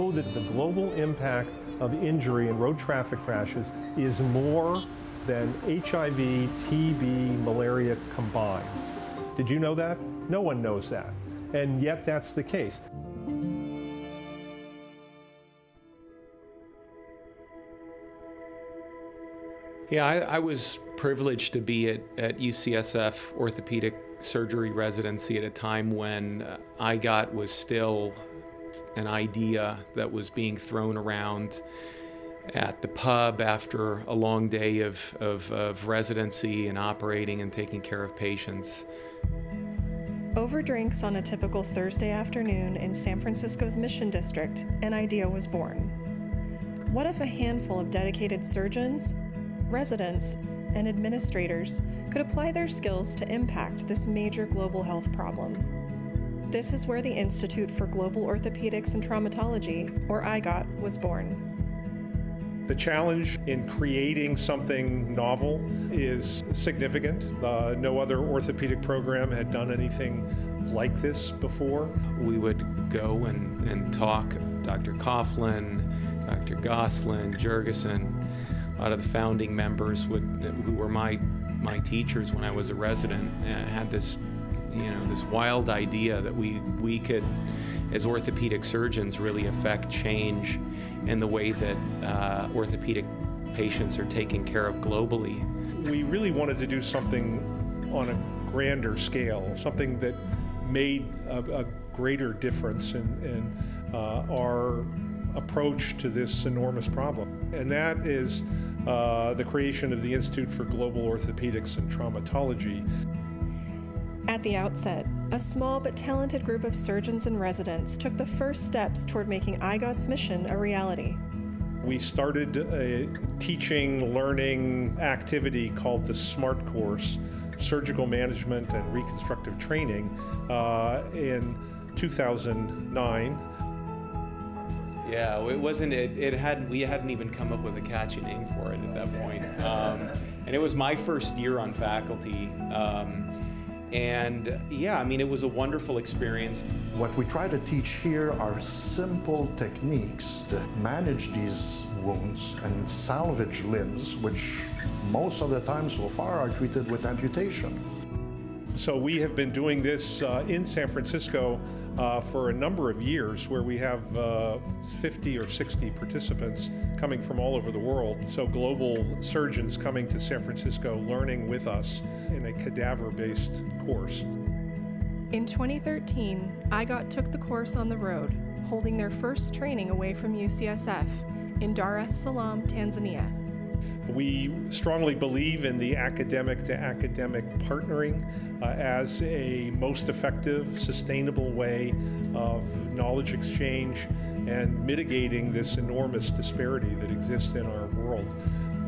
know that the global impact of injury in road traffic crashes is more than HIV, TB, malaria combined. Did you know that? No one knows that. And yet that's the case. Yeah, I, I, was privileged to be at, at UCSF orthopedic surgery residency at a time when uh, IGOT was still an idea that was being thrown around at the pub after a long day of, of, of residency and operating and taking care of patients. Over drinks on a typical Thursday afternoon in San Francisco's Mission District, an idea was born. What if a handful of dedicated surgeons, residents, and administrators could apply their skills to impact this major global health problem? This is where the Institute for Global Orthopedics and Traumatology, or IGOT, was born. The challenge in creating something novel is significant. Uh, no other orthopedic program had done anything like this before. We would go and, and talk, Dr. Coughlin, Dr. Gosselin, Jurgensen, a lot of the founding members would, who were my, my teachers when I was a resident, uh, had this, you know, this wild idea that we, we could, as orthopedic surgeons, really affect change in the way that uh, orthopedic patients are taken care of globally. We really wanted to do something on a grander scale, something that made a, a greater difference in, in uh, our approach to this enormous problem. And that is uh, the creation of the Institute for Global Orthopedics and Traumatology. At the outset, a small but talented group of surgeons and residents took the first steps toward making IGOT's mission a reality. We started a teaching, learning activity called the SMART course, Surgical Management and Reconstructive Training, uh, in 2009. Yeah, it wasn't. It, it had. We hadn't even come up with a catchy name for it at that point. Um, and it was my first year on faculty. Um, and yeah, I mean, it was a wonderful experience. What we try to teach here are simple techniques to manage these wounds and salvage limbs, which most of the time so far are treated with amputation. So we have been doing this uh, in San Francisco uh, for a number of years where we have uh, 50 or 60 participants coming from all over the world. So global surgeons coming to San Francisco learning with us in a cadaver-based course. In 2013, IGOT took the course on the road, holding their first training away from UCSF in Dar es Salaam, Tanzania. We strongly believe in the academic to academic partnering uh, as a most effective, sustainable way of knowledge exchange and mitigating this enormous disparity that exists in our world.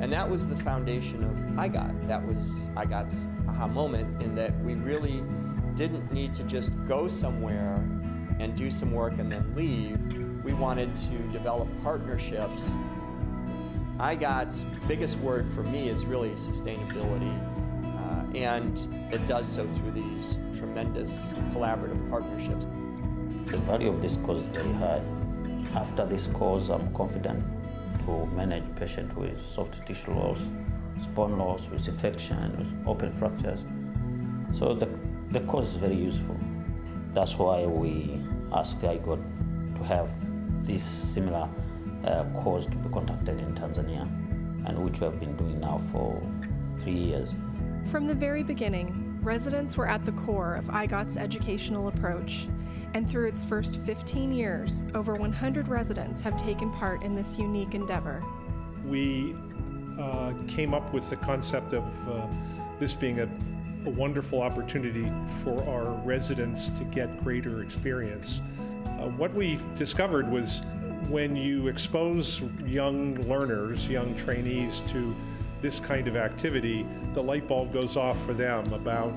And that was the foundation of IGOT. That was IGOT's aha moment in that we really didn't need to just go somewhere and do some work and then leave. We wanted to develop partnerships IGOT's biggest word for me is really sustainability, uh, and it does so through these tremendous collaborative partnerships. The value of this course is very high. After this course, I'm confident to manage patients with soft tissue loss, bone loss, with infection, with open fractures. So the, the course is very useful. That's why we ask IGOT to have this similar uh, course to be conducted in Tanzania, and which we have been doing now for three years. From the very beginning, residents were at the core of IGOT's educational approach, and through its first 15 years, over 100 residents have taken part in this unique endeavor. We uh, came up with the concept of uh, this being a, a wonderful opportunity for our residents to get greater experience. Uh, what we discovered was when you expose young learners, young trainees to this kind of activity, the light bulb goes off for them about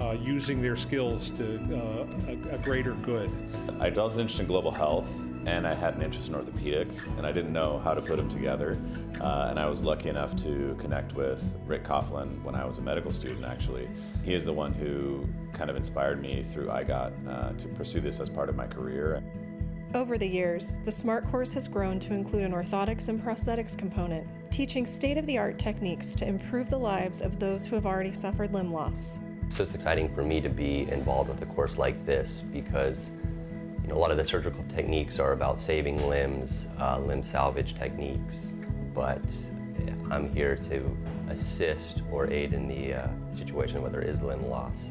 uh, using their skills to uh, a, a, greater good. I developed an interest in global health and I had an interest in orthopedics and I didn't know how to put them together. Uh, and I was lucky enough to connect with Rick Coughlin when I was a medical student actually. He is the one who kind of inspired me through IGOT uh, to pursue this as part of my career. Over the years, the SMART course has grown to include an orthotics and prosthetics component, teaching state of the art techniques to improve the lives of those who have already suffered limb loss. So it's exciting for me to be involved with a course like this because you know, a lot of the surgical techniques are about saving limbs, uh, limb salvage techniques, but I'm here to assist or aid in the uh, situation where there is limb loss.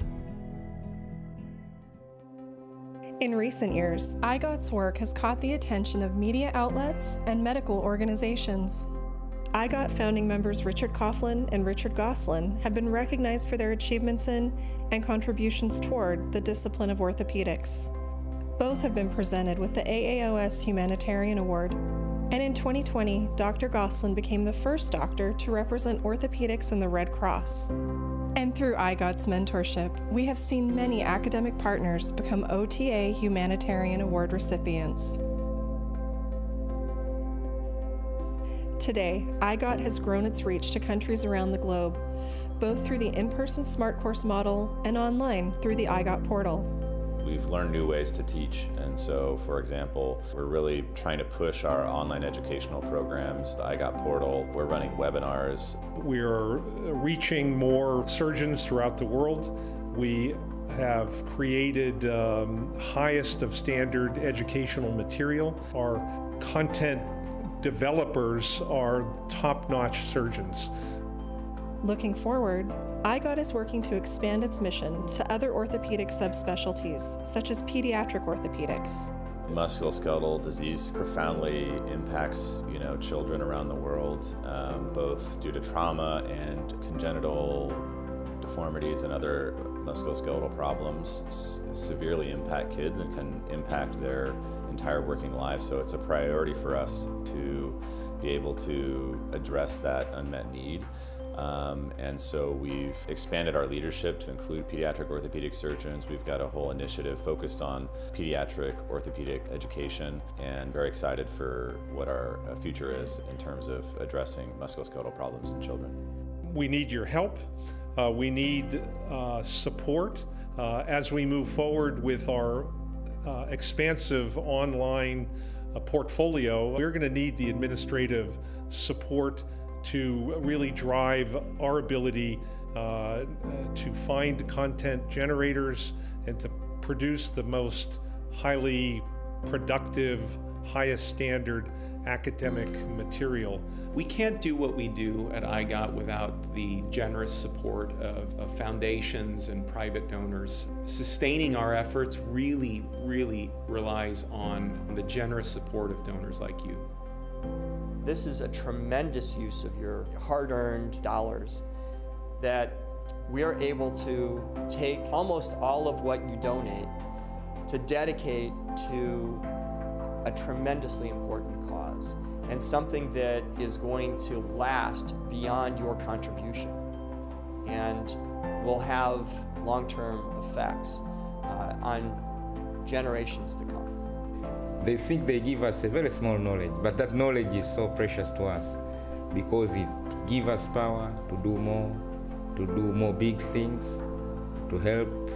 In recent years, IGOT's work has caught the attention of media outlets and medical organizations. IGOT founding members Richard Coughlin and Richard Gosselin have been recognized for their achievements in and contributions toward the discipline of orthopedics. Both have been presented with the AAOS Humanitarian Award. And in 2020, Dr. Gosselin became the first doctor to represent orthopedics in the Red Cross. And through IGOT's mentorship, we have seen many academic partners become OTA Humanitarian Award recipients. Today, IGOT has grown its reach to countries around the globe, both through the in person SMART course model and online through the IGOT portal. We've learned new ways to teach, and so, for example, we're really trying to push our online educational programs, the IGOT portal. We're running webinars. We're reaching more surgeons throughout the world. We have created um, highest of standard educational material. Our content developers are top-notch surgeons. Looking forward, IGOT is working to expand its mission to other orthopedic subspecialties, such as pediatric orthopedics. Musculoskeletal disease profoundly impacts, you know, children around the world, um, both due to trauma and congenital deformities and other musculoskeletal problems severely impact kids and can impact their entire working lives. So it's a priority for us to be able to address that unmet need. Um, and so we've expanded our leadership to include pediatric orthopedic surgeons. We've got a whole initiative focused on pediatric orthopedic education and very excited for what our uh, future is in terms of addressing musculoskeletal problems in children. We need your help. Uh, we need uh, support uh, as we move forward with our uh, expansive online uh, portfolio. We're going to need the administrative support to really drive our ability uh, to find content generators and to produce the most highly productive, highest standard academic material. We can't do what we do at IGOT without the generous support of, of, foundations and private donors. Sustaining our efforts really, really relies on the generous support of donors like you. This is a tremendous use of your hard-earned dollars that we are able to take almost all of what you donate to dedicate to a tremendously important cause and something that is going to last beyond your contribution and will have long-term effects uh, on generations to come. They think they give us a very small knowledge, but that knowledge is so precious to us because it gives us power to do more, to do more big things, to help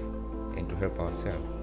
and to help ourselves.